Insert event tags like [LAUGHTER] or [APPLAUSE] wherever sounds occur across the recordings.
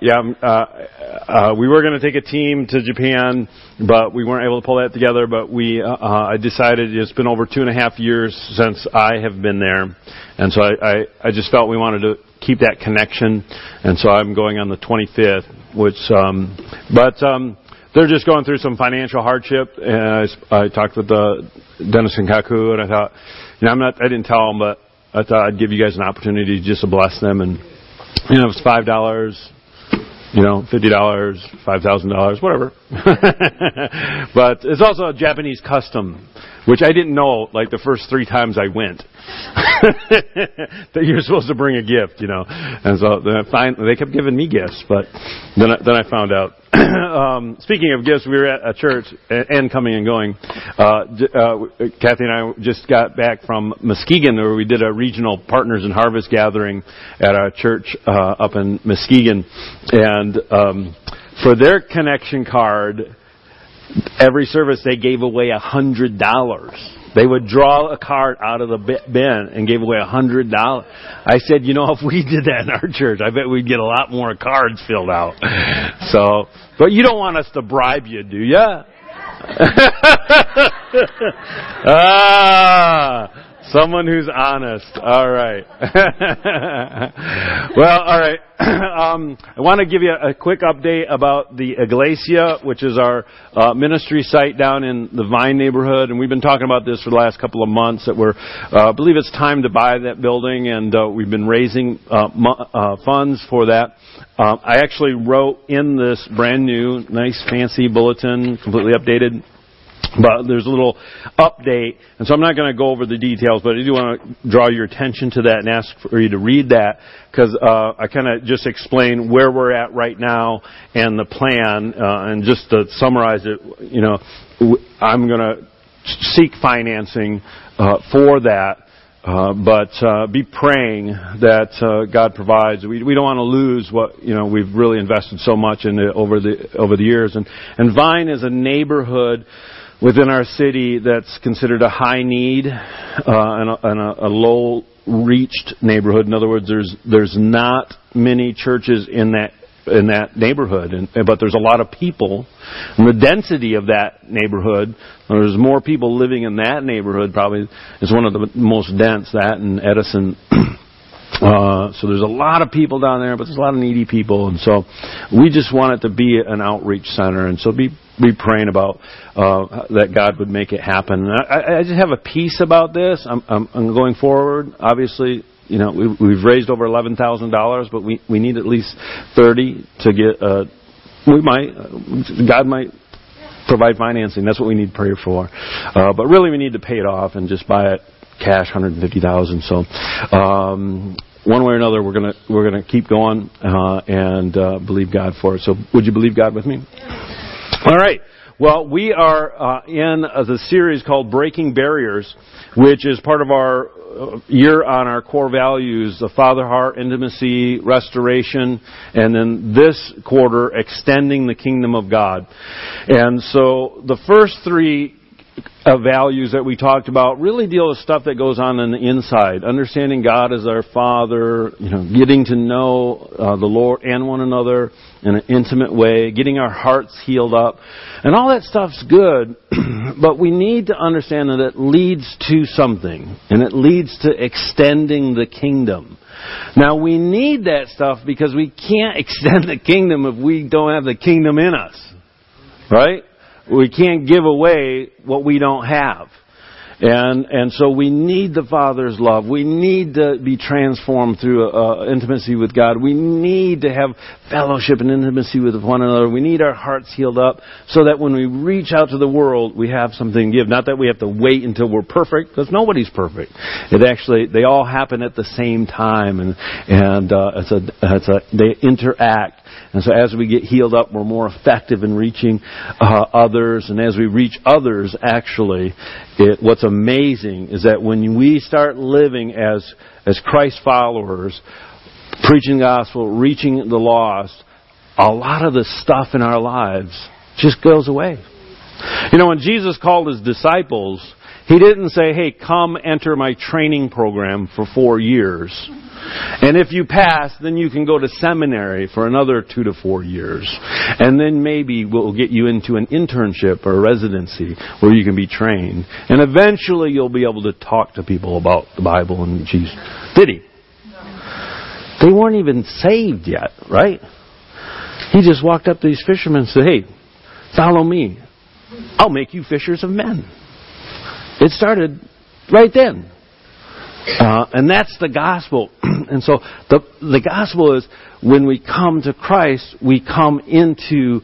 yeah, um, uh, uh, we were going to take a team to Japan, but we weren't able to pull that together. But we, uh, uh, I decided it's been over two and a half years since I have been there, and so I, I, I just felt we wanted to keep that connection, and so I'm going on the 25th, which, um, but. Um, they're just going through some financial hardship, and I, I talked with uh, Dennis and Kaku, and I thought, you know, I'm not, I didn't tell them, but I thought I'd give you guys an opportunity just to bless them, and you know, it's five dollars, you know, fifty dollars, five thousand dollars, whatever. [LAUGHS] but it's also a Japanese custom, which I didn't know like the first three times I went. [LAUGHS] that you're supposed to bring a gift, you know. And so then I find, they kept giving me gifts, but then I, then I found out. [CLEARS THROAT] um, speaking of gifts, we were at a church and coming and going. Uh, uh, Kathy and I just got back from Muskegon where we did a regional partners in harvest gathering at our church uh, up in Muskegon, and um, for their connection card, every service they gave away a hundred dollars. They would draw a card out of the bin and gave away a hundred dollars. I said, you know, if we did that in our church, I bet we'd get a lot more cards filled out. So, but you don't want us to bribe you, do you? [LAUGHS] ah, Someone who's honest. All right. [LAUGHS] well, all right. [CLEARS THROAT] um, I want to give you a, quick update about the Iglesia, which is our uh, ministry site down in the Vine neighborhood, and we've been talking about this for the last couple of months. That we're, uh, I believe it's time to buy that building, and uh, we've been raising uh, uh, funds for that. Um, I actually wrote in this brand new, nice, fancy bulletin, completely updated but there's a little update, and so I'm not going to go over the details, but I do want to draw your attention to that and ask for you to read that because uh, I kind of just explain where we're at right now and the plan, uh, and just to summarize it, you know, I'm going to seek financing uh, for that. Uh, but uh, be praying that uh, God provides. We, we don't want to lose what you know we've really invested so much in over the over the years. And and Vine is a neighborhood within our city that's considered a high need uh, and, a, and a, a low reached neighborhood. In other words, there's there's not many churches in that in that neighborhood, and, but there's a lot of people. And the density of that neighborhood, there's more people living in that neighborhood. Probably is one of the most dense. That and Edison. [CLEARS THROAT] Uh, so there's a lot of people down there, but there's a lot of needy people, and so we just want it to be an outreach center, and so be be praying about uh, that God would make it happen. I, I just have a peace about this. I'm, I'm, I'm going forward. Obviously, you know, we, we've raised over eleven thousand dollars, but we we need at least thirty to get. Uh, we might, God might provide financing. That's what we need prayer for. Uh, but really, we need to pay it off and just buy it cash, hundred and fifty thousand. So. Um, one way or another, we're gonna we're gonna keep going uh, and uh, believe God for it. So, would you believe God with me? All right. Well, we are uh, in the series called Breaking Barriers, which is part of our uh, year on our core values, the Father heart, intimacy, restoration, and then this quarter, extending the kingdom of God. And so the first three uh, values that we talked about really deal with stuff that goes on in the inside. Understanding God as our Father, you know, getting to know uh, the Lord and one another in an intimate way, getting our hearts healed up. And all that stuff's good, [CLEARS THROAT] but we need to understand that it leads to something, and it leads to extending the kingdom. Now we need that stuff because we can't [LAUGHS] extend the kingdom if we don't have the kingdom in us. Right? We can't give away what we don't have. And, and so we need the Father's love. We need to be transformed through uh, intimacy with God. We need to have fellowship and intimacy with one another. We need our hearts healed up so that when we reach out to the world, we have something to give. Not that we have to wait until we're perfect, because nobody's perfect. It actually, they all happen at the same time, and, and uh, it's a, it's a, they interact. And so as we get healed up, we're more effective in reaching uh, others. And as we reach others, actually, it, what's amazing is that when we start living as, as Christ followers, preaching the gospel, reaching the lost, a lot of the stuff in our lives just goes away. You know, when Jesus called his disciples, He didn't say, hey, come enter my training program for four years. And if you pass, then you can go to seminary for another two to four years. And then maybe we'll get you into an internship or residency where you can be trained. And eventually you'll be able to talk to people about the Bible and Jesus. Did he? They weren't even saved yet, right? He just walked up to these fishermen and said, hey, follow me. I'll make you fishers of men. It started right then. Uh, and that's the gospel. [CLEARS THROAT] and so the, the gospel is when we come to Christ, we come into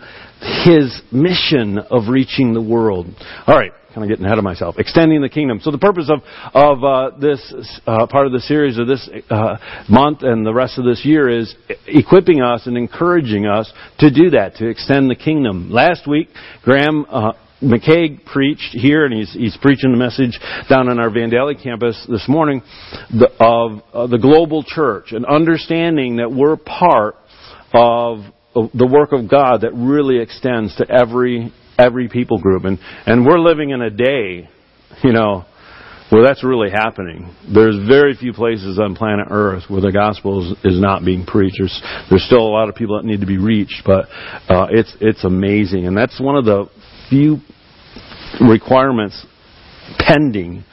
his mission of reaching the world. All right, kind of getting ahead of myself. Extending the kingdom. So the purpose of of uh, this uh, part of the series of this uh, month and the rest of this year is equipping us and encouraging us to do that, to extend the kingdom. Last week, Graham McKay preached here, and he's, he's preaching the message down on our Vandalia campus this morning the, of uh, the global church and understanding that we're part of the work of God that really extends to every every people group, and and we're living in a day, you know, where that's really happening. There's very few places on planet Earth where the gospel is, is not being preached. There's, there's still a lot of people that need to be reached, but uh, it's it's amazing, and that's one of the few requirements pending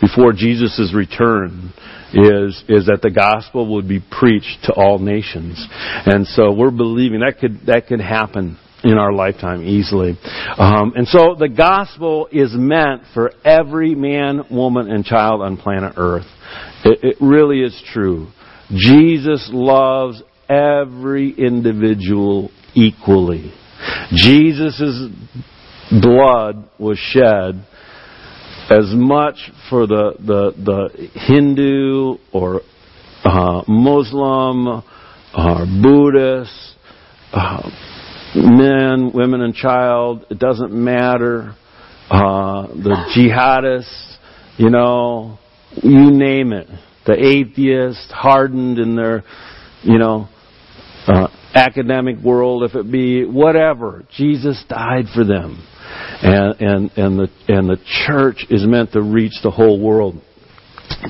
before Jesus' return is is that the gospel would be preached to all nations, and so we're believing that could that could happen in our lifetime easily. Um, and so the gospel is meant for every man, woman, and child on planet Earth. It, it really is true. Jesus loves every individual equally. Jesus' blood was shed as much for the the, the Hindu or uh, Muslim or Buddhist, uh, men, women, and child. It doesn't matter. Uh, the jihadists, you know, you name it. The atheists, hardened in their, you know, uh, academic world, if it be whatever. Jesus died for them. And, and, and, the, and the church is meant to reach the whole world.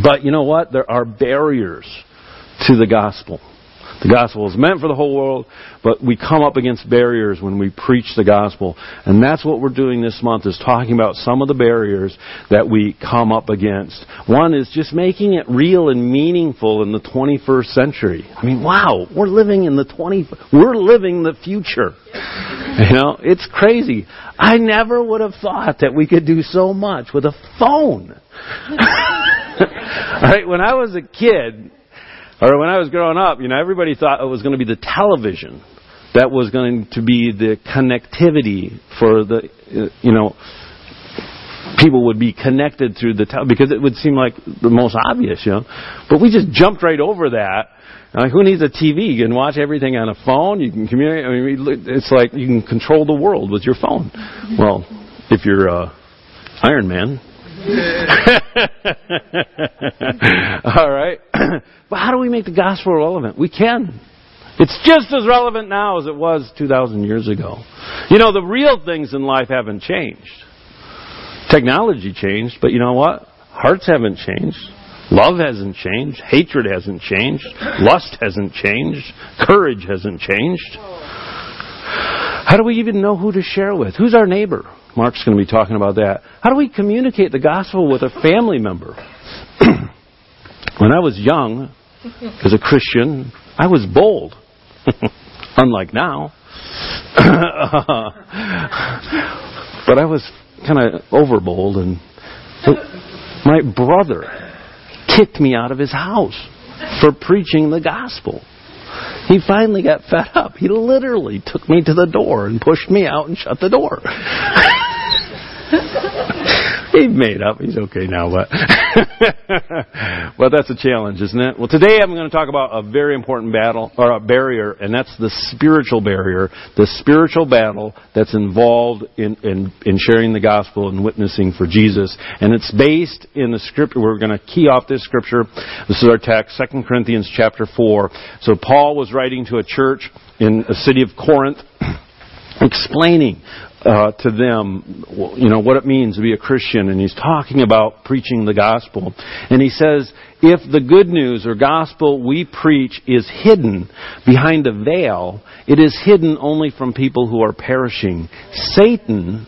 But you know what? There are barriers to the gospel. The gospel is meant for the whole world, but we come up against barriers when we preach the gospel. And that's what we're doing this month is talking about some of the barriers that we come up against. One is just making it real and meaningful in the 21st century. I mean, wow, we're living in the 20 we're living the future. You know, it's crazy. I never would have thought that we could do so much with a phone. All [LAUGHS] right, when I was a kid, or when I was growing up, you know, everybody thought it was going to be the television that was going to be the connectivity for the, you know, people would be connected through the television because it would seem like the most obvious, you know. But we just jumped right over that. Like, who needs a TV? You can watch everything on a phone. You can communicate. I mean, it's like you can control the world with your phone. Well, if you're uh, Iron Man, [LAUGHS] All right. [CLEARS THROAT] but how do we make the gospel relevant? We can. It's just as relevant now as it was 2,000 years ago. You know, the real things in life haven't changed. Technology changed, but you know what? Hearts haven't changed. Love hasn't changed. Hatred hasn't changed. Lust hasn't changed. Courage hasn't changed. How do we even know who to share with? Who's our neighbor? Mark's going to be talking about that. How do we communicate the gospel with a family member? [CLEARS THROAT] when I was young, as a Christian, I was bold. [LAUGHS] Unlike now. [LAUGHS] but I was kind of overbold, and my brother kicked me out of his house for preaching the gospel. He finally got fed up. He literally took me to the door and pushed me out and shut the door. [LAUGHS] [LAUGHS] he made up. He's okay now, but [LAUGHS] well, that's a challenge, isn't it? Well, today I'm going to talk about a very important battle or a barrier, and that's the spiritual barrier, the spiritual battle that's involved in in, in sharing the gospel and witnessing for Jesus, and it's based in the scripture. We're going to key off this scripture. This is our text, Second Corinthians chapter four. So Paul was writing to a church in the city of Corinth. [CLEARS THROAT] explaining uh, to them, you know, what it means to be a Christian, and he's talking about preaching the gospel. And he says, if the good news or gospel we preach is hidden behind a veil, it is hidden only from people who are perishing. Satan,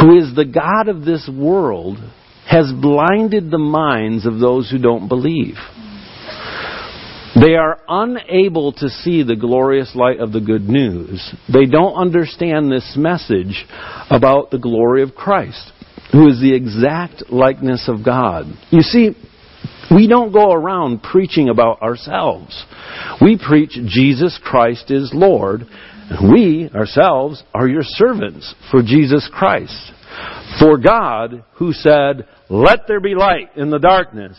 who is the God of this world, has blinded the minds of those who don't believe. They are unable to see the glorious light of the good news. They don't understand this message about the glory of Christ, who is the exact likeness of God. You see, we don't go around preaching about ourselves. We preach Jesus Christ is Lord. And We, ourselves, are your servants for Jesus Christ. For God, who said, Let there be light in the darkness,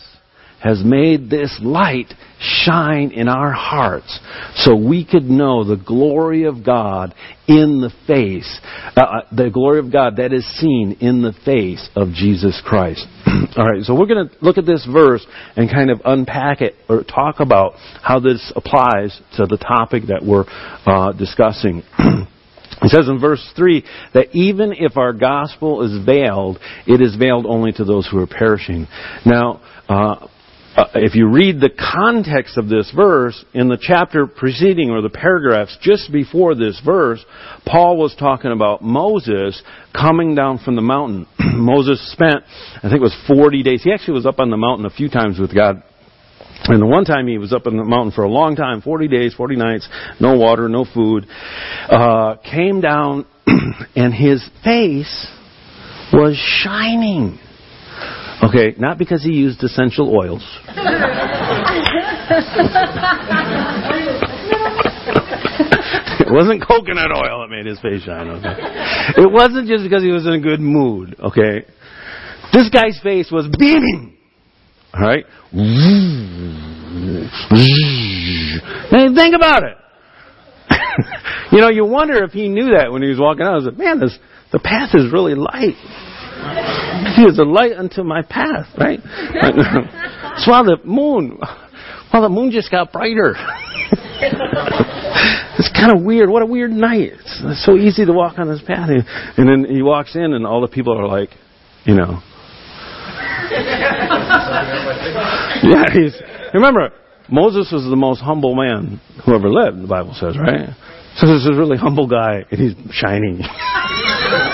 has made this light shine in our hearts so we could know the glory of God in the face, uh, uh the glory of God that is seen in the face of Jesus Christ. [CLEARS THROAT] All right, so we're going to look at this verse and kind of unpack it or talk about how this applies to the topic that we're uh, discussing. [CLEARS THROAT] It says in verse 3 that even if our gospel is veiled, it is veiled only to those who are perishing. Now, uh, uh, if you read the context of this verse, in the chapter preceding or the paragraphs just before this verse, Paul was talking about Moses coming down from the mountain. [CLEARS THROAT] Moses spent, I think it was 40 days. He actually was up on the mountain a few times with God. And the one time he was up on the mountain for a long time, 40 days, 40 nights, no water, no food, uh, came down [CLEARS THROAT] and his face was shining. Okay, not because he used essential oils. it wasn't coconut oil that made his face shine, okay? It wasn't just because he was in a good mood, okay? This guy's face was beaming. Alright? Now think about it. [LAUGHS] you know, you wonder if he knew that when he was walking out. I was like, man, this, the path is really light. He is a light unto my path, right? so while the moon, while the moon just got brighter. [LAUGHS] it's kind of weird. What a weird night. It's, it's so easy to walk on this path. And then he walks in, and all the people are like, you know. [LAUGHS] yeah, he's. Remember, Moses was the most humble man who ever lived. The Bible says, right? So this is a really humble guy, and he's shining. [LAUGHS]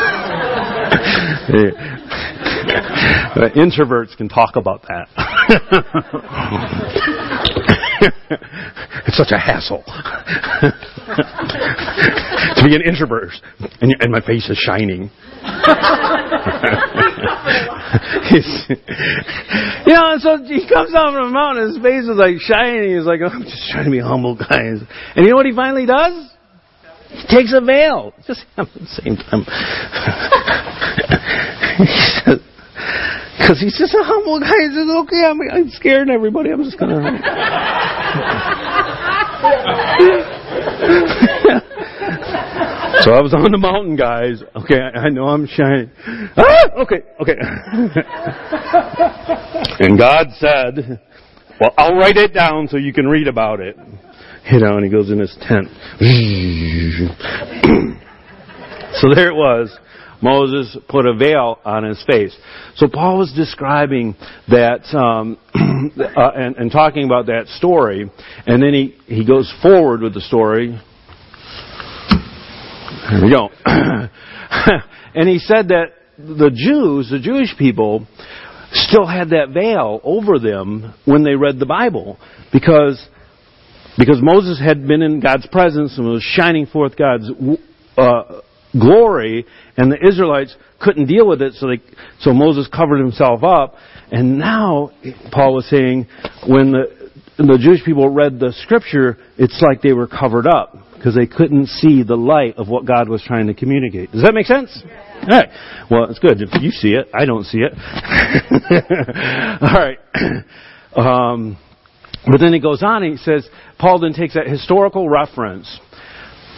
[LAUGHS] introverts can talk about that. [LAUGHS] it's such a hassle [LAUGHS] to be an introvert, and, and my face is shining. you know, so he comes down from the mountain, his face is like shining. He's like, oh, I'm just trying to be humble, guys. And you know what he finally does? He takes a veil. [LAUGHS] Just at the same time. [LAUGHS] because he's just a humble guy. He says, okay, I'm, I'm scared everybody. I'm just going [LAUGHS] to. so I was on the mountain, guys. Okay, I, I know I'm shining. Ah, okay, okay. and God said, well, I'll write it down so you can read about it. You know, and he goes in his tent. [CLEARS THROAT] so there it was. Moses put a veil on his face. So Paul was describing that um, [CLEARS THROAT] uh, and, and talking about that story, and then he, he goes forward with the story. Here we go. [CLEARS THROAT] and he said that the Jews, the Jewish people, still had that veil over them when they read the Bible because because Moses had been in God's presence and was shining forth God's uh, glory, and the Israelites couldn't deal with it, so they, so Moses covered himself up. And now, Paul was saying, when the, the Jewish people read the scripture, it's like they were covered up because they couldn't see the light of what God was trying to communicate. Does that make sense? All right. Well, it's good. If you see it, I don't see it. [LAUGHS] All right. [CLEARS THROAT] Um, but then he goes on and he says, Paul then takes that historical reference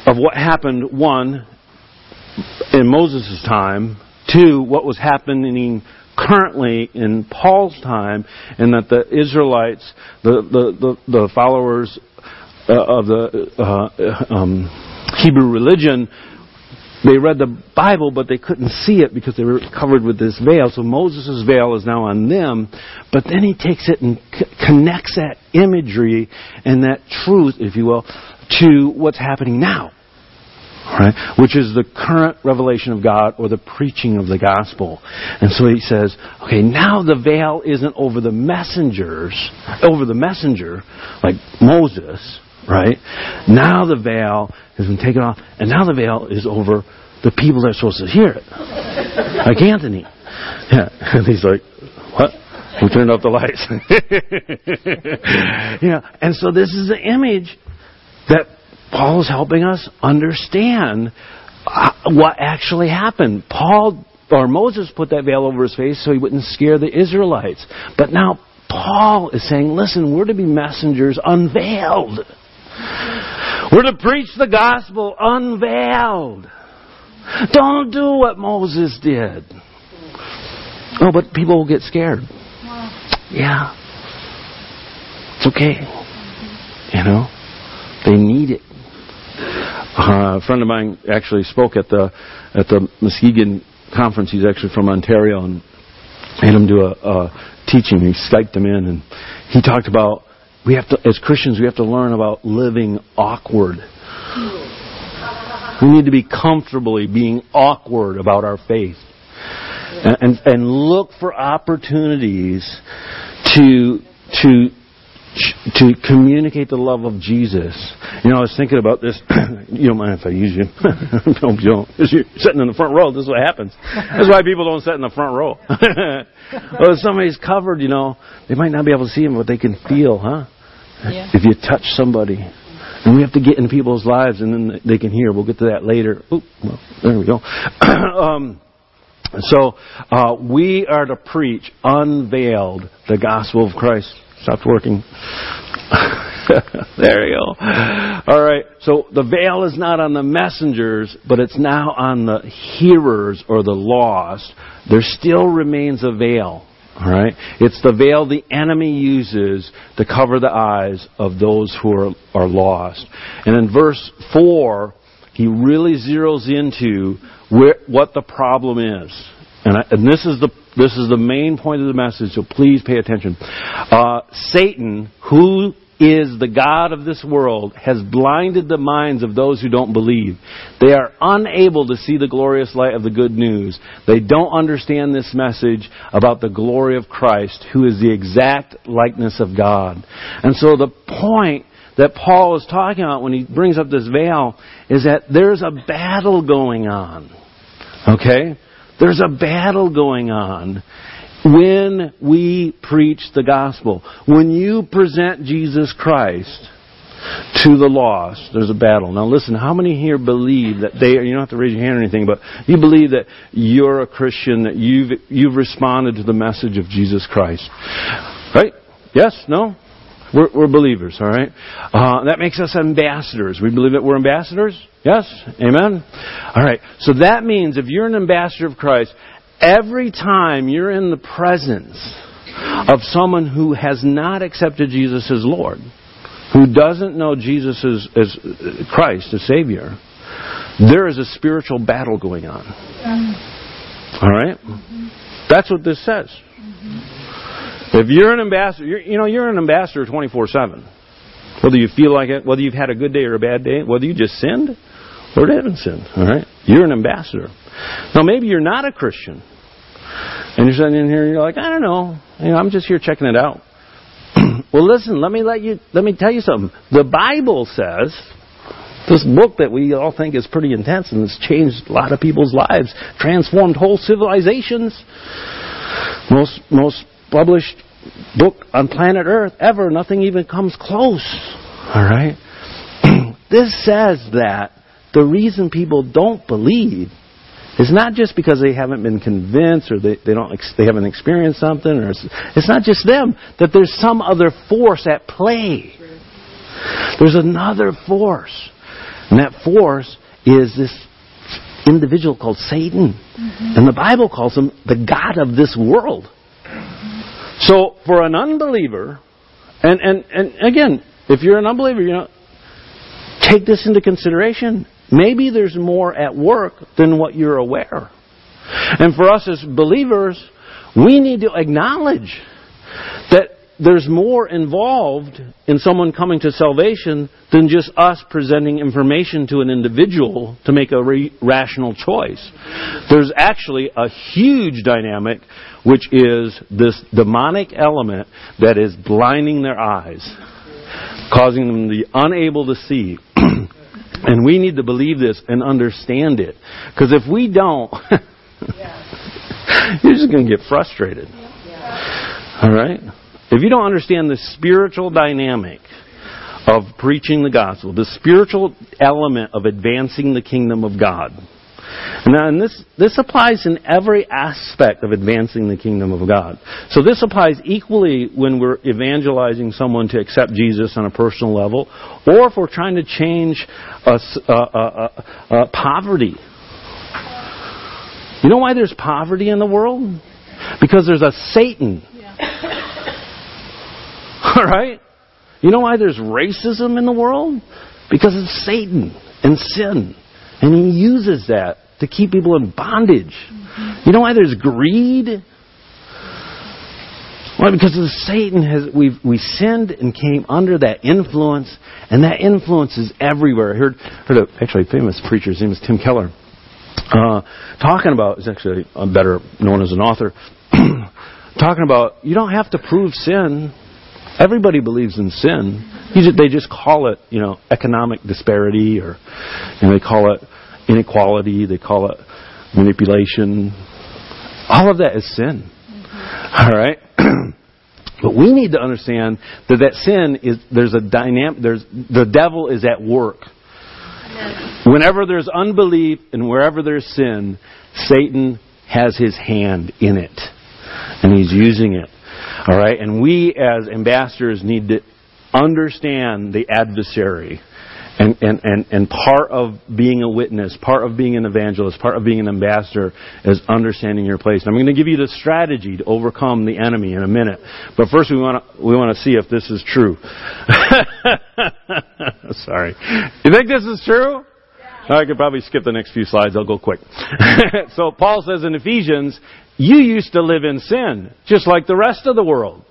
of what happened, one, in Moses' time, two, what was happening currently in Paul's time, and that the Israelites, the, the, the, the followers uh, of the uh, um, Hebrew religion, they read the Bible, but they couldn't see it because they were covered with this veil. So Moses' veil is now on them, but then he takes it and c- connects that imagery and that truth, if you will, to what's happening now. Right? Which is the current revelation of God or the preaching of the gospel. And so he says, okay, now the veil isn't over the messengers, over the messenger, like Moses, right? Now the veil has been taken off, and now the veil is over the people that are supposed to hear it. Like Anthony. Yeah. [LAUGHS] And he's like, what? Who turned off the lights? [LAUGHS] yeah. And so this is the image that Paul is helping us understand uh, what actually happened. Paul or Moses put that veil over his face so he wouldn't scare the Israelites. But now Paul is saying, listen, we're to be messengers unveiled. We're to preach the gospel unveiled. Don't do what Moses did. Oh, but people will get scared. Yeah. It's okay. You know? They need it. Uh, a friend of mine actually spoke at the at the Muskegon conference. He's actually from Ontario and had him do a, a teaching. He skyped him in and he talked about we have to, as Christians, we have to learn about living awkward. We need to be comfortably being awkward about our faith. And, and, and look for opportunities to, to to communicate the love of Jesus. You know, I was thinking about this. [CLEARS THROAT] you don't mind if I use you? [LAUGHS] no, you don't. You're sitting in the front row. This is what happens. That's why people don't sit in the front row. [LAUGHS] well, if somebody's covered, you know, they might not be able to see him, but they can feel, huh? Yeah. If you touch somebody. And we have to get in people's lives, and then they can hear. We'll get to that later. Oop, well, there we go. [CLEARS THROAT] um, so uh, we are to preach unveiled the gospel of Christ. Stopped working. [LAUGHS] there you go. All right. So the veil is not on the messengers, but it's now on the hearers or the lost. There still remains a veil. All right? It's the veil the enemy uses to cover the eyes of those who are, are lost. And in verse 4, he really zeroes into where, what the problem is. And, I, and this is the this is the main point of the message, so please pay attention. Uh, Satan, who is the God of this world, has blinded the minds of those who don't believe. They are unable to see the glorious light of the good news. They don't understand this message about the glory of Christ, who is the exact likeness of God. And so the point that Paul is talking about when he brings up this veil is that there's a battle going on. Okay? There's a battle going on when we preach the gospel. When you present Jesus Christ to the lost, there's a battle. Now listen, how many here believe that they, you don't have to raise your hand or anything, but you believe that you're a Christian, that you've, you've responded to the message of Jesus Christ? Right? Yes? No? We're, we're believers, all right? Uh, that makes us ambassadors. We believe that we're ambassadors? Yes? Amen? All right. So that means if you're an ambassador of Christ, every time you're in the presence of someone who has not accepted Jesus as Lord, who doesn't know Jesus as, as uh, Christ, as Savior, there is a spiritual battle going on. Mm-hmm. All right? Mm-hmm. That's what this says. Mm-hmm. If you're an ambassador, you're, you know, you're an ambassador 24 7. Whether you feel like it, whether you've had a good day or a bad day, whether you just sinned or didn't sin, all right? You're an ambassador. Now, maybe you're not a Christian. And you're sitting in here and you're like, I don't know. You know I'm just here checking it out. [CLEARS THROAT] well, listen, let me let you, let me tell you something. The Bible says, this book that we all think is pretty intense and has changed a lot of people's lives, transformed whole civilizations. Most, most published book on planet Earth ever. Nothing even comes close. All right? [CLEARS THROAT] this says that the reason people don't believe is not just because they haven't been convinced or they, they don't they haven't experienced something or it's, it's not just them that there's some other force at play. There's another force. And that force is this individual called Satan. Mm-hmm. And the Bible calls him the God of this world. So for an unbeliever, and, and, and again, if you're an unbeliever, you know, take this into consideration. maybe there's more at work than what you're aware. And for us as believers, we need to acknowledge that there's more involved in someone coming to salvation than just us presenting information to an individual to make a re- rational choice. There's actually a huge dynamic which is this demonic element that is blinding their eyes, causing them to be unable to see. [CLEARS THROAT] and we need to believe this and understand it. Because if we don't, [LAUGHS] you're just going to get frustrated. All right? If you don't understand the spiritual dynamic of preaching the gospel, the spiritual element of advancing the kingdom of God, now, and this, this applies in every aspect of advancing the kingdom of God. So this applies equally when we're evangelizing someone to accept Jesus on a personal level, or if we're trying to change a, a, a, poverty. You know why there's poverty in the world? Because there's a Satan. [LAUGHS] All [LAUGHS] right? You know why there's racism in the world? Because it's Satan and sin. And he uses that to keep people in bondage. Mm-hmm. You know why there's greed? Why? Because of Satan has we we sinned and came under that influence, and that influence is everywhere. I heard heard a actually a famous preacher. His name is Tim Keller, uh, talking about. He's actually better known as an author. [CLEARS THROAT] talking about you don't have to prove sin. Everybody believes in sin. Just, they just call it, you know, economic disparity, or you know, they call it inequality, they call it manipulation. All of that is sin. Mm-hmm. All right? [CLEARS THROAT] but we need to understand that that sin is there's a dynamic there's the devil is at work. Whenever there's unbelief and wherever there's sin, Satan has his hand in it. And he's using it. All right? And we as ambassadors need to understand the adversary and, and, and, and part of being a witness, part of being an evangelist, part of being an ambassador is understanding your place. And I'm going to give you the strategy to overcome the enemy in a minute. But first we want to, we want to see if this is true. [LAUGHS] Sorry. You think this is true? I could probably skip the next few slides. I'll go quick. [LAUGHS] so Paul says in Ephesians, you used to live in sin, just like the rest of the world.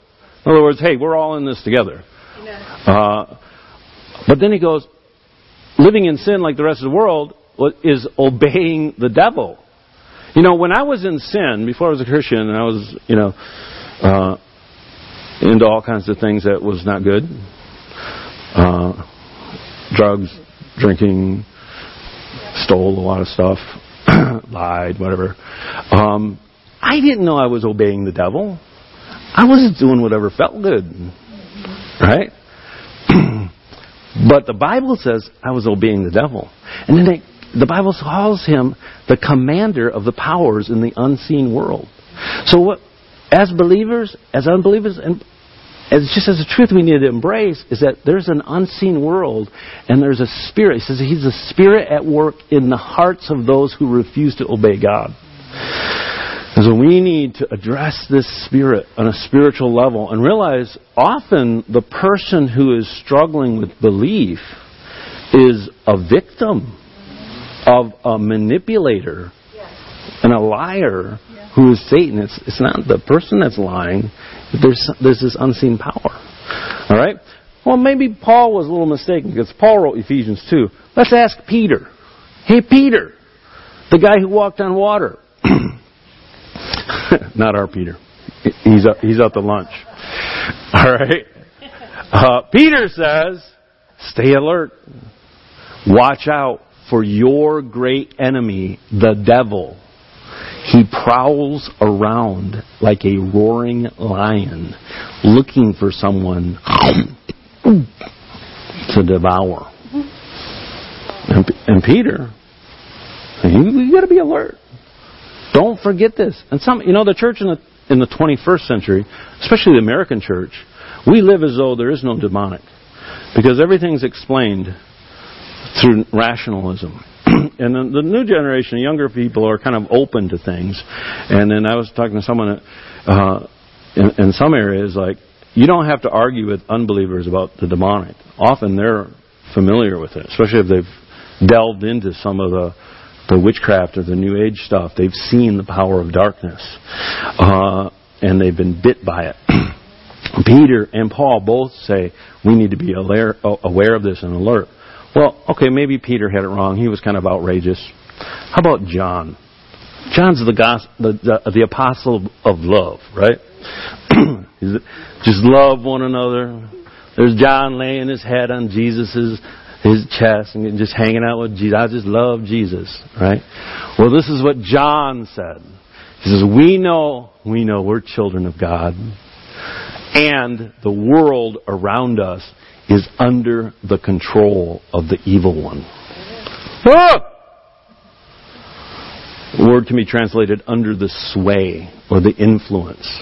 In other words, hey, we're all in this together. Uh, but then he goes, living in sin like the rest of the world is obeying the devil. You know, when I was in sin, before I was a Christian, and I was, you know, uh, into all kinds of things that was not good uh, drugs, drinking, stole a lot of stuff, [CLEARS THROAT] lied, whatever. Um, I didn't know I was obeying the devil. I wasn't doing whatever felt good. Right? [CLEARS THROAT] But the Bible says I was obeying the devil. And then the Bible calls him the commander of the powers in the unseen world. So what, as believers, as unbelievers, and as just as a truth we need to embrace is that there's an unseen world and there's a spirit. He says he's a spirit at work in the hearts of those who refuse to obey God. And so we need to address this spirit on a spiritual level and realize often the person who is struggling with belief is a victim of a manipulator and a liar who is Satan. It's, it's not the person that's lying. There's, there's this unseen power. All right? Well, maybe Paul was a little mistaken because Paul wrote Ephesians 2. Let's ask Peter. Hey, Peter, the guy who walked on water. [LAUGHS] Not our Peter. He's up, he's out to lunch. All right. Uh, Peter says, "Stay alert. Watch out for your great enemy, the devil. He prowls around like a roaring lion, looking for someone to devour." And, and Peter, you, you got to be alert. Don't forget this. And some, you know, the church in the in the 21st century, especially the American church, we live as though there is no demonic, because everything's explained through rationalism. [CLEARS THROAT] and the, the, new generation, younger people, are kind of open to things. And then I was talking to someone uh, in, in some areas, like you don't have to argue with unbelievers about the demonic. Often they're familiar with it, especially if they've delved into some of the the witchcraft or the New Age stuff. They've seen the power of darkness, uh, and they've been bit by it. [CLEARS THROAT] Peter and Paul both say we need to be aware, aware of this and alert. Well, okay, maybe Peter had it wrong. He was kind of outrageous. How about John? John's the, gospel, the, the, the apostle of love, right? [CLEARS THROAT] Just love one another. There's John laying his head on Jesus's his chest and just hanging out with Jesus. I just love Jesus, right? Well, this is what John said. He says, "We know, we know we're children of God, and the world around us is under the control of the evil one." Ah! The word can be translated under the sway or the influence.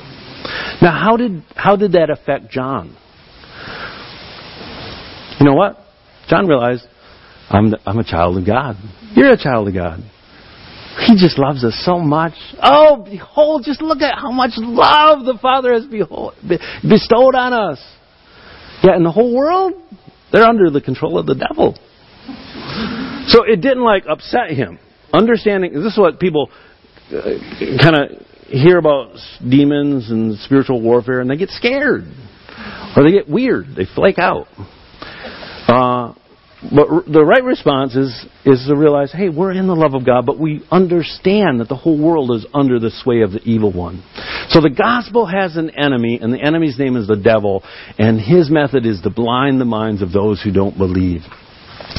Now, how did how did that affect John? You know what? John realized, I'm, the, I'm a child of God. You're a child of God. He just loves us so much. Oh, behold, just look at how much love the Father has behold, bestowed on us. Yet in the whole world, they're under the control of the devil. So it didn't like upset him. Understanding, this is what people uh, kind of hear about demons and spiritual warfare and they get scared. Or they get weird. They flake out. Uh, but the right response is, is to realize, hey, we're in the love of God, but we understand that the whole world is under the sway of the evil one. So the gospel has an enemy, and the enemy's name is the devil, and his method is to blind the minds of those who don't believe.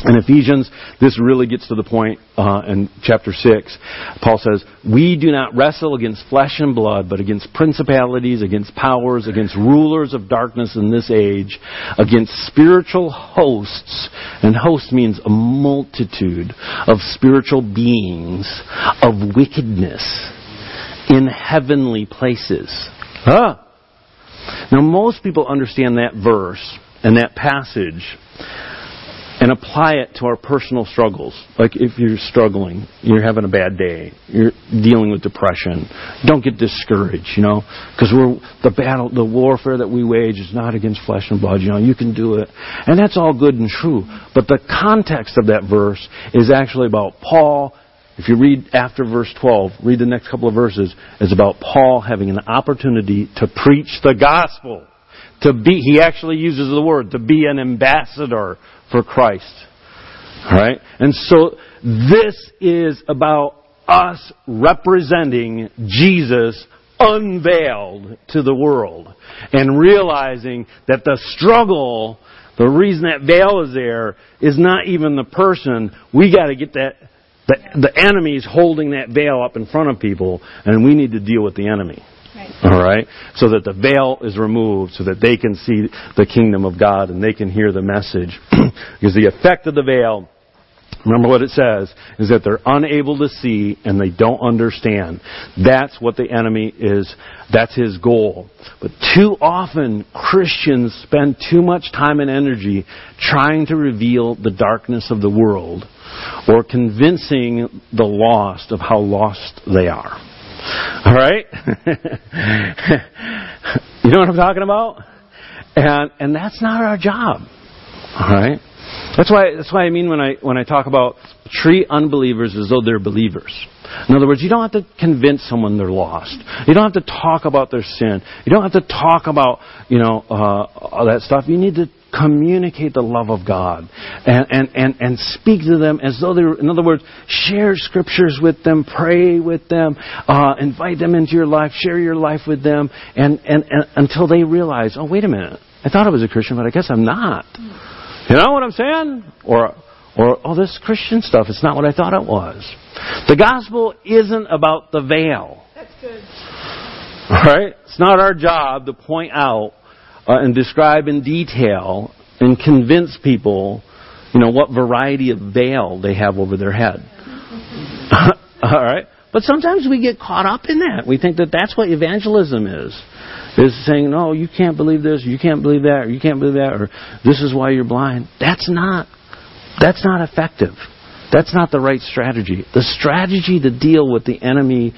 In Ephesians, this really gets to the point uh, in chapter 6. Paul says, We do not wrestle against flesh and blood, but against principalities, against powers, against rulers of darkness in this age, against spiritual hosts. And host means a multitude of spiritual beings of wickedness in heavenly places. Huh? Now, most people understand that verse and that passage and apply it to our personal struggles. Like if you're struggling, you're having a bad day, you're dealing with depression, don't get discouraged, you know, because we're the battle, the warfare that we wage is not against flesh and blood. You know, you can do it, and that's all good and true. But the context of that verse is actually about Paul. If you read after verse 12, read the next couple of verses, it's about Paul having an opportunity to preach the gospel. To be, he actually uses the word, to be an ambassador for Christ. Alright? And so this is about us representing Jesus unveiled to the world and realizing that the struggle, the reason that veil is there is not even the person. We got to get that the, the enemy is holding that veil up in front of people and we need to deal with the enemy. Right. All right? So that the veil is removed so that they can see the kingdom of God and they can hear the message. [CLEARS THROAT] because the effect of the veil, remember what it says, is that they're unable to see and they don't understand. That's what the enemy is, that's his goal. But too often, Christians spend too much time and energy trying to reveal the darkness of the world or convincing the lost of how lost they are. All right? [LAUGHS] you know what I'm talking about? And and that's not our job. All right? That's why that's why I mean when I when I talk about treat unbelievers as though they're believers. In other words, you don't have to convince someone they're lost. You don't have to talk about their sin. You don't have to talk about you know uh, all that stuff. You need to communicate the love of God and, and, and, and speak to them as though they were, in other words, share scriptures with them, pray with them, uh, invite them into your life, share your life with them, and, and, and until they realize, oh, wait a minute, I thought I was a Christian, but I guess I'm not. You know what I'm saying? Or, or, oh, this Christian stuff, it's not what I thought it was. The gospel isn't about the veil. That's good. All right? It's not our job to point out uh, and describe in detail and convince people, you know, what variety of veil they have over their head. [LAUGHS] All right? But sometimes we get caught up in that. We think that that's what evangelism is. Is saying, no, you can't believe this, you can't believe that, or you can't believe that, or this is why you're blind. That's not, that's not effective. That's not the right strategy. The strategy to deal with the enemy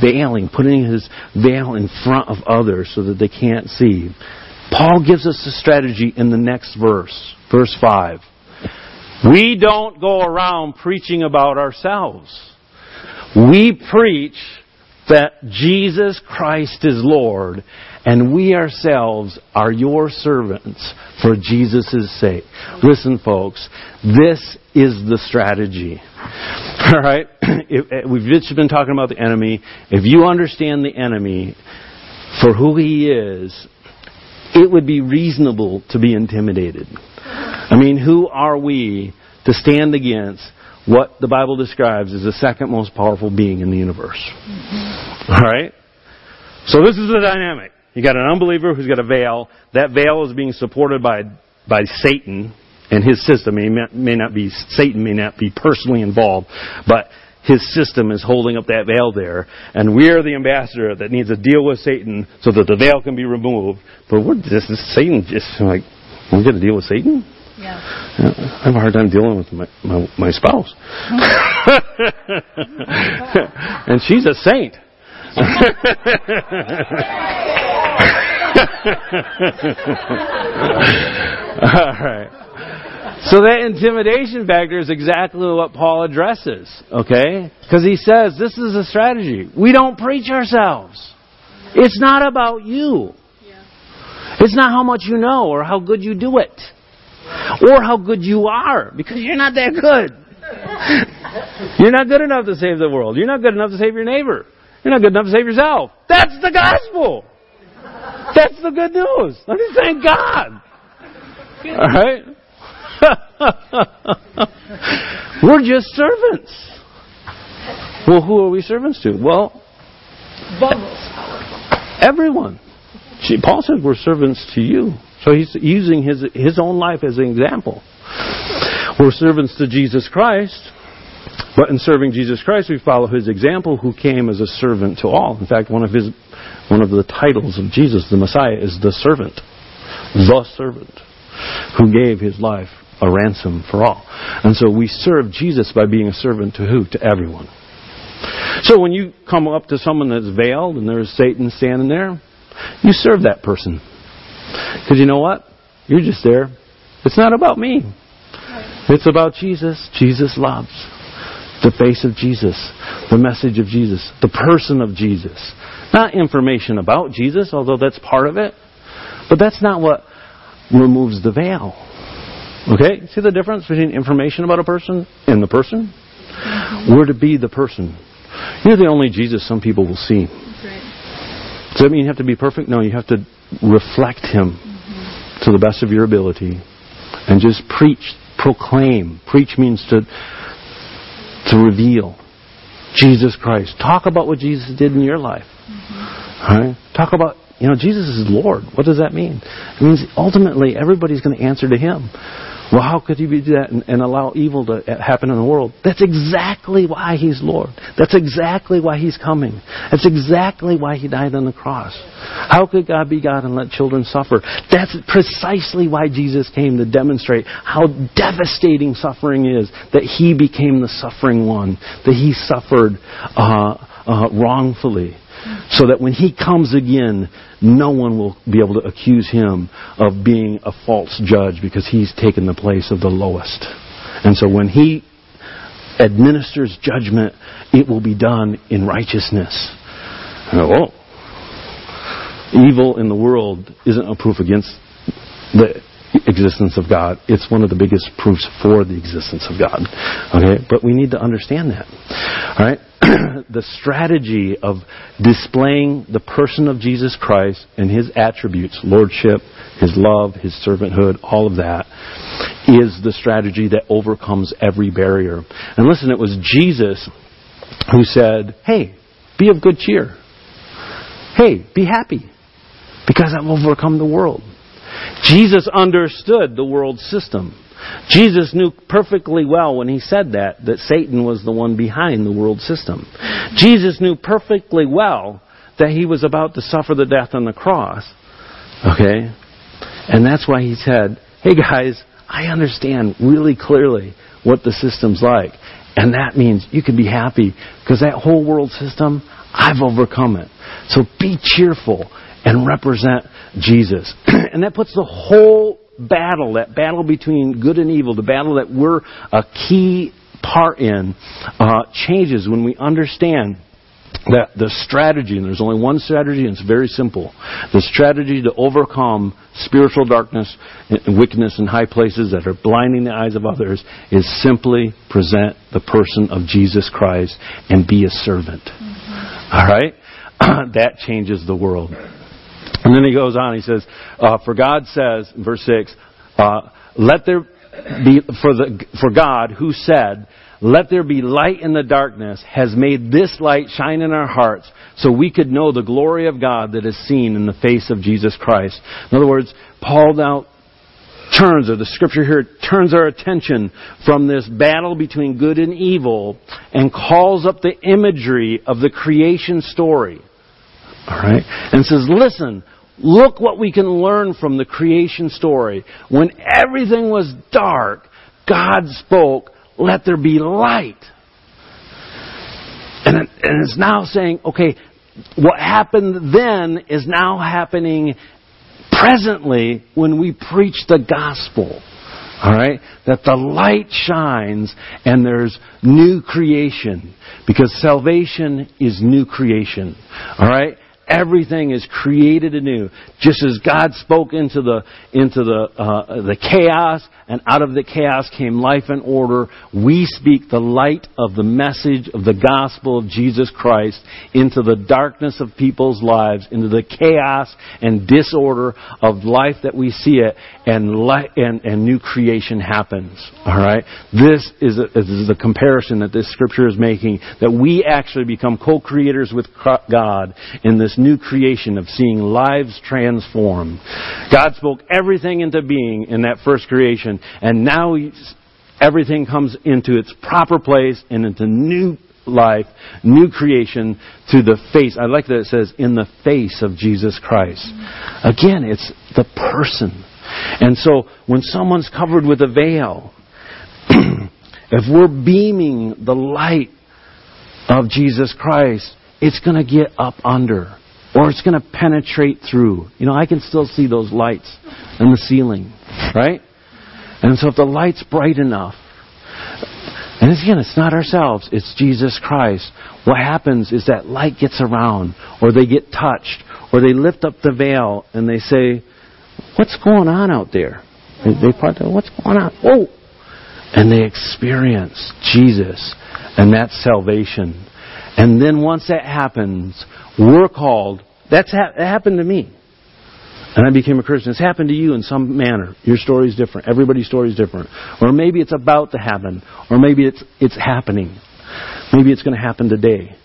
veiling, putting his veil in front of others so that they can't see, Paul gives us a strategy in the next verse, verse 5. We don't go around preaching about ourselves. We preach that Jesus Christ is Lord and we ourselves are your servants for Jesus' sake. Listen, folks, this is the strategy. [LAUGHS] All right? [CLEARS THROAT] Eh, we've just been talking about the enemy. If you understand the enemy for who he is, it would be reasonable to be intimidated. I mean, who are we to stand against what the Bible describes as the second most powerful being in the universe? Mm-hmm. All right? So this is the dynamic. You got an unbeliever who's got a veil. That veil is being supported by by Satan and his system. He may, may not be Satan may not be personally involved, but his system is holding up that veil there, and we're the ambassador that needs to deal with Satan so that the veil can be removed. But we're just Satan just like we got to deal with Satan. Yeah. I have a hard time dealing with my my, my spouse, [LAUGHS] and she's a saint. [LAUGHS] [LAUGHS] All right. So that intimidation factor is exactly what Paul addresses, okay? Because he says this is a strategy. We don't preach ourselves. It's not about you. It's not how much you know or how good you do it. Or how good you are, because you're not that good. [LAUGHS] You're not good enough to save the world. You're not good enough to save your neighbor. You're not good enough to save yourself. That's the gospel. That's the good news. Let me thank God. All right? [LAUGHS] We're just servants. Well, who are we servants to? Well, everyone. See, Paul says we're servants to you. So he's using his, his own life as an example. We're servants to Jesus Christ, but in serving Jesus Christ, we follow his example, who came as a servant to all. In fact, one of his, one of the titles of Jesus, the Messiah, is the servant, the servant, who gave his life a ransom for all. And so we serve Jesus by being a servant to who? To everyone. So when you come up to someone that's veiled and there's Satan standing there, you serve that person. Because you know what? You're just there. It's not about me. It's about Jesus. Jesus loves. The face of Jesus. The message of Jesus. The person of Jesus. Not information about Jesus, although that's part of it. But that's not what removes the veil. Okay? See the difference between information about a person and the person? We're to be the person. You're the only Jesus some people will see. Does that mean you have to be perfect? No, you have to reflect Him mm-hmm. to the best of your ability and just preach, proclaim. Preach means to, to reveal Jesus Christ. Talk about what Jesus did in your life. Mm-hmm. All right? Talk about, you know, Jesus is Lord. What does that mean? It means ultimately everybody's going to answer to Him. Well, how could he do that and, and, allow evil to happen in the world? That's exactly why he's Lord. That's exactly why he's coming. That's exactly why he died on the cross. How could God be God and let children suffer? That's precisely why Jesus came to demonstrate how devastating suffering is. That he became the suffering one. That he suffered uh, uh, wrongfully so that when he comes again, no one will be able to accuse him of being a false judge because he's taken the place of the lowest. And so when he administers judgment, it will be done in righteousness. Oh, evil in the world isn't a proof against the existence of God. It's one of the biggest proofs for the existence of God. Okay? But we need to understand that. All right? [CLEARS THROAT] the strategy of displaying the person of Jesus Christ and his attributes, lordship, his love, his servanthood, all of that, is the strategy that overcomes every barrier. And listen, it was Jesus who said, Hey, be of good cheer. Hey, be happy because I've overcome the world. Jesus understood the world system. Jesus knew perfectly well when he said that, that Satan was the one behind the world system. Jesus knew perfectly well that he was about to suffer the death on the cross. Okay? And that's why he said, hey guys, I understand really clearly what the system's like. And that means you can be happy because that whole world system, I've overcome it. So be cheerful and represent Jesus. [CLEARS THROAT] and that puts the whole battle, that battle between good and evil, the battle that we're a key part in, uh, changes when we understand that the strategy, and there's only one strategy, and it's very simple. The strategy to overcome spiritual darkness and wickedness in high places that are blinding the eyes of others is simply present the person of Jesus Christ and be a servant. Mm-hmm. All right? [CLEARS THROAT] that changes the world. And then he goes on, he says, uh, For God says, verse 6, uh, let there be, for, the, for God who said, let there be light in the darkness, has made this light shine in our hearts so we could know the glory of God that is seen in the face of Jesus Christ. In other words, Paul now turns, or the scripture here turns our attention from this battle between good and evil and calls up the imagery of the creation story. Alright? And says, listen, look what we can learn from the creation story. When everything was dark, God spoke let there be light. And, and it's now saying, okay, what happened then is now happening presently when we preach the gospel. Alright? That the light shines and there's new creation. Because salvation is new creation. Alright? Everything is created anew. Just as God spoke into the, into the, uh, the chaos, and out of the chaos came life and order, we speak the light of the message of the gospel of Jesus Christ into the darkness of people's lives, into the chaos and disorder of life that we see it, and, light, and, and new creation happens. Alright? This is, a, is the comparison that this scripture is making, that we actually become co-creators with God in this new creation of seeing lives transformed. God spoke everything into being in that first creation, and now everything comes into its proper place and into new life, new creation through the face. I like that it says, in the face of Jesus Christ. Again, it's the person. And so when someone's covered with a veil, [CLEARS THROAT] if we're beaming the light of Jesus Christ, it's going to get up under or it's going to penetrate through. You know, I can still see those lights in the ceiling, right? And so if the light's bright enough, and again, it's not ourselves, it's Jesus Christ. What happens is that light gets around, or they get touched, or they lift up the veil and they say, What's going on out there? They, part What's going on? Oh! And they experience Jesus, and that's salvation. And then once that happens, we're called. That's ha- that happened to me. And I became a Christian. It's happened to you in some manner. Your story is different. Everybody's story is different. Or maybe it's about to happen. Or maybe it's, it's happening. Maybe it's going to happen today.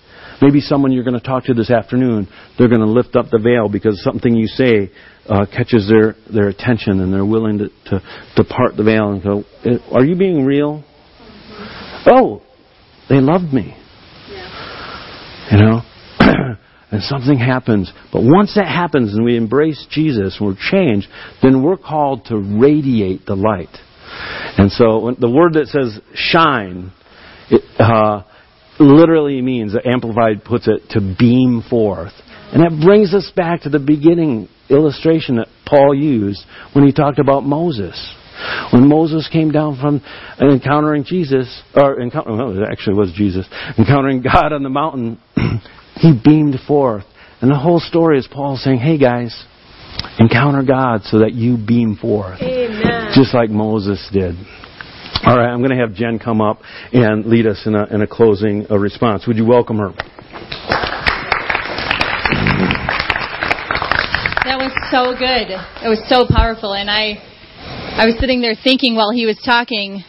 Maybe someone you're going to talk to this afternoon, they're going to lift up the veil because something you say uh, catches their, their attention and they're willing to, to, to part the veil and go, Are you being real? Oh, they loved me. You know? [CLEARS THROAT] and something happens. But once that happens and we embrace Jesus and we're changed, then we're called to radiate the light. And so the word that says shine, it, uh, literally means, that Amplified puts it, to beam forth. And that brings us back to the beginning illustration that Paul used when he talked about Moses. When Moses came down from encountering Jesus, or encounter, well, it actually was Jesus, encountering [LAUGHS] God on the mountain, [CLEARS THROAT] he beamed forth. And the whole story is Paul saying, hey guys, encounter God so that you beam forth. Amen. Just like Moses did. All right, I'm going to have Jen come up and lead us in a, in a closing a response. Would you welcome her? That was so good. It was so powerful. And I, I was sitting there thinking while he was talking,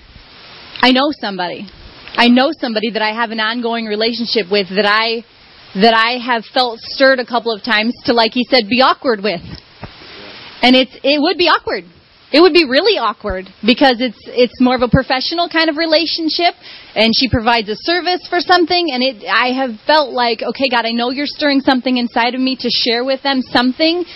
I know somebody. I know somebody that I have an ongoing relationship with that I that I have felt stirred a couple of times to, like he said, be awkward with. And it's, it would be awkward. It would be really awkward because it's, it's more of a professional kind of relationship and she provides a service for something and it, I have felt like, okay, God, I know you're stirring something inside of me to share with them something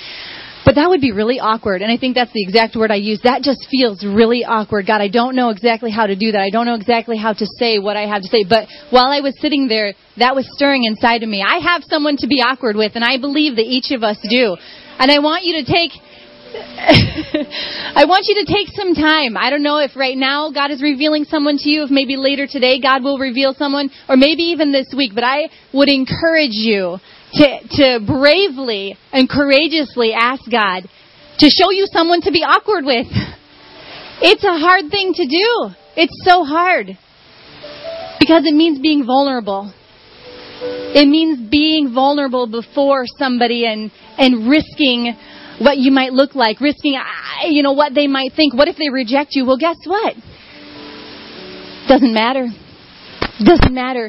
but that would be really awkward. And I think that's the exact word I use. That just feels really awkward. God, I don't know exactly how to do that. I don't know exactly how to say what I have to say. But while I was sitting there, that was stirring inside of me. I have someone to be awkward with, and I believe that each of us do. And I want you to take [LAUGHS] I want you to take some time. I don't know if right now God is revealing someone to you, if maybe later today God will reveal someone, or maybe even this week, but I would encourage you to, to bravely and courageously ask God to show you someone to be awkward with. It's a hard thing to do. It's so hard. Because it means being vulnerable. It means being vulnerable before somebody and, and risking what you might look like, risking, uh, you know, what they might think. What if they reject you? Well, guess what? Doesn't matter. Doesn't matter.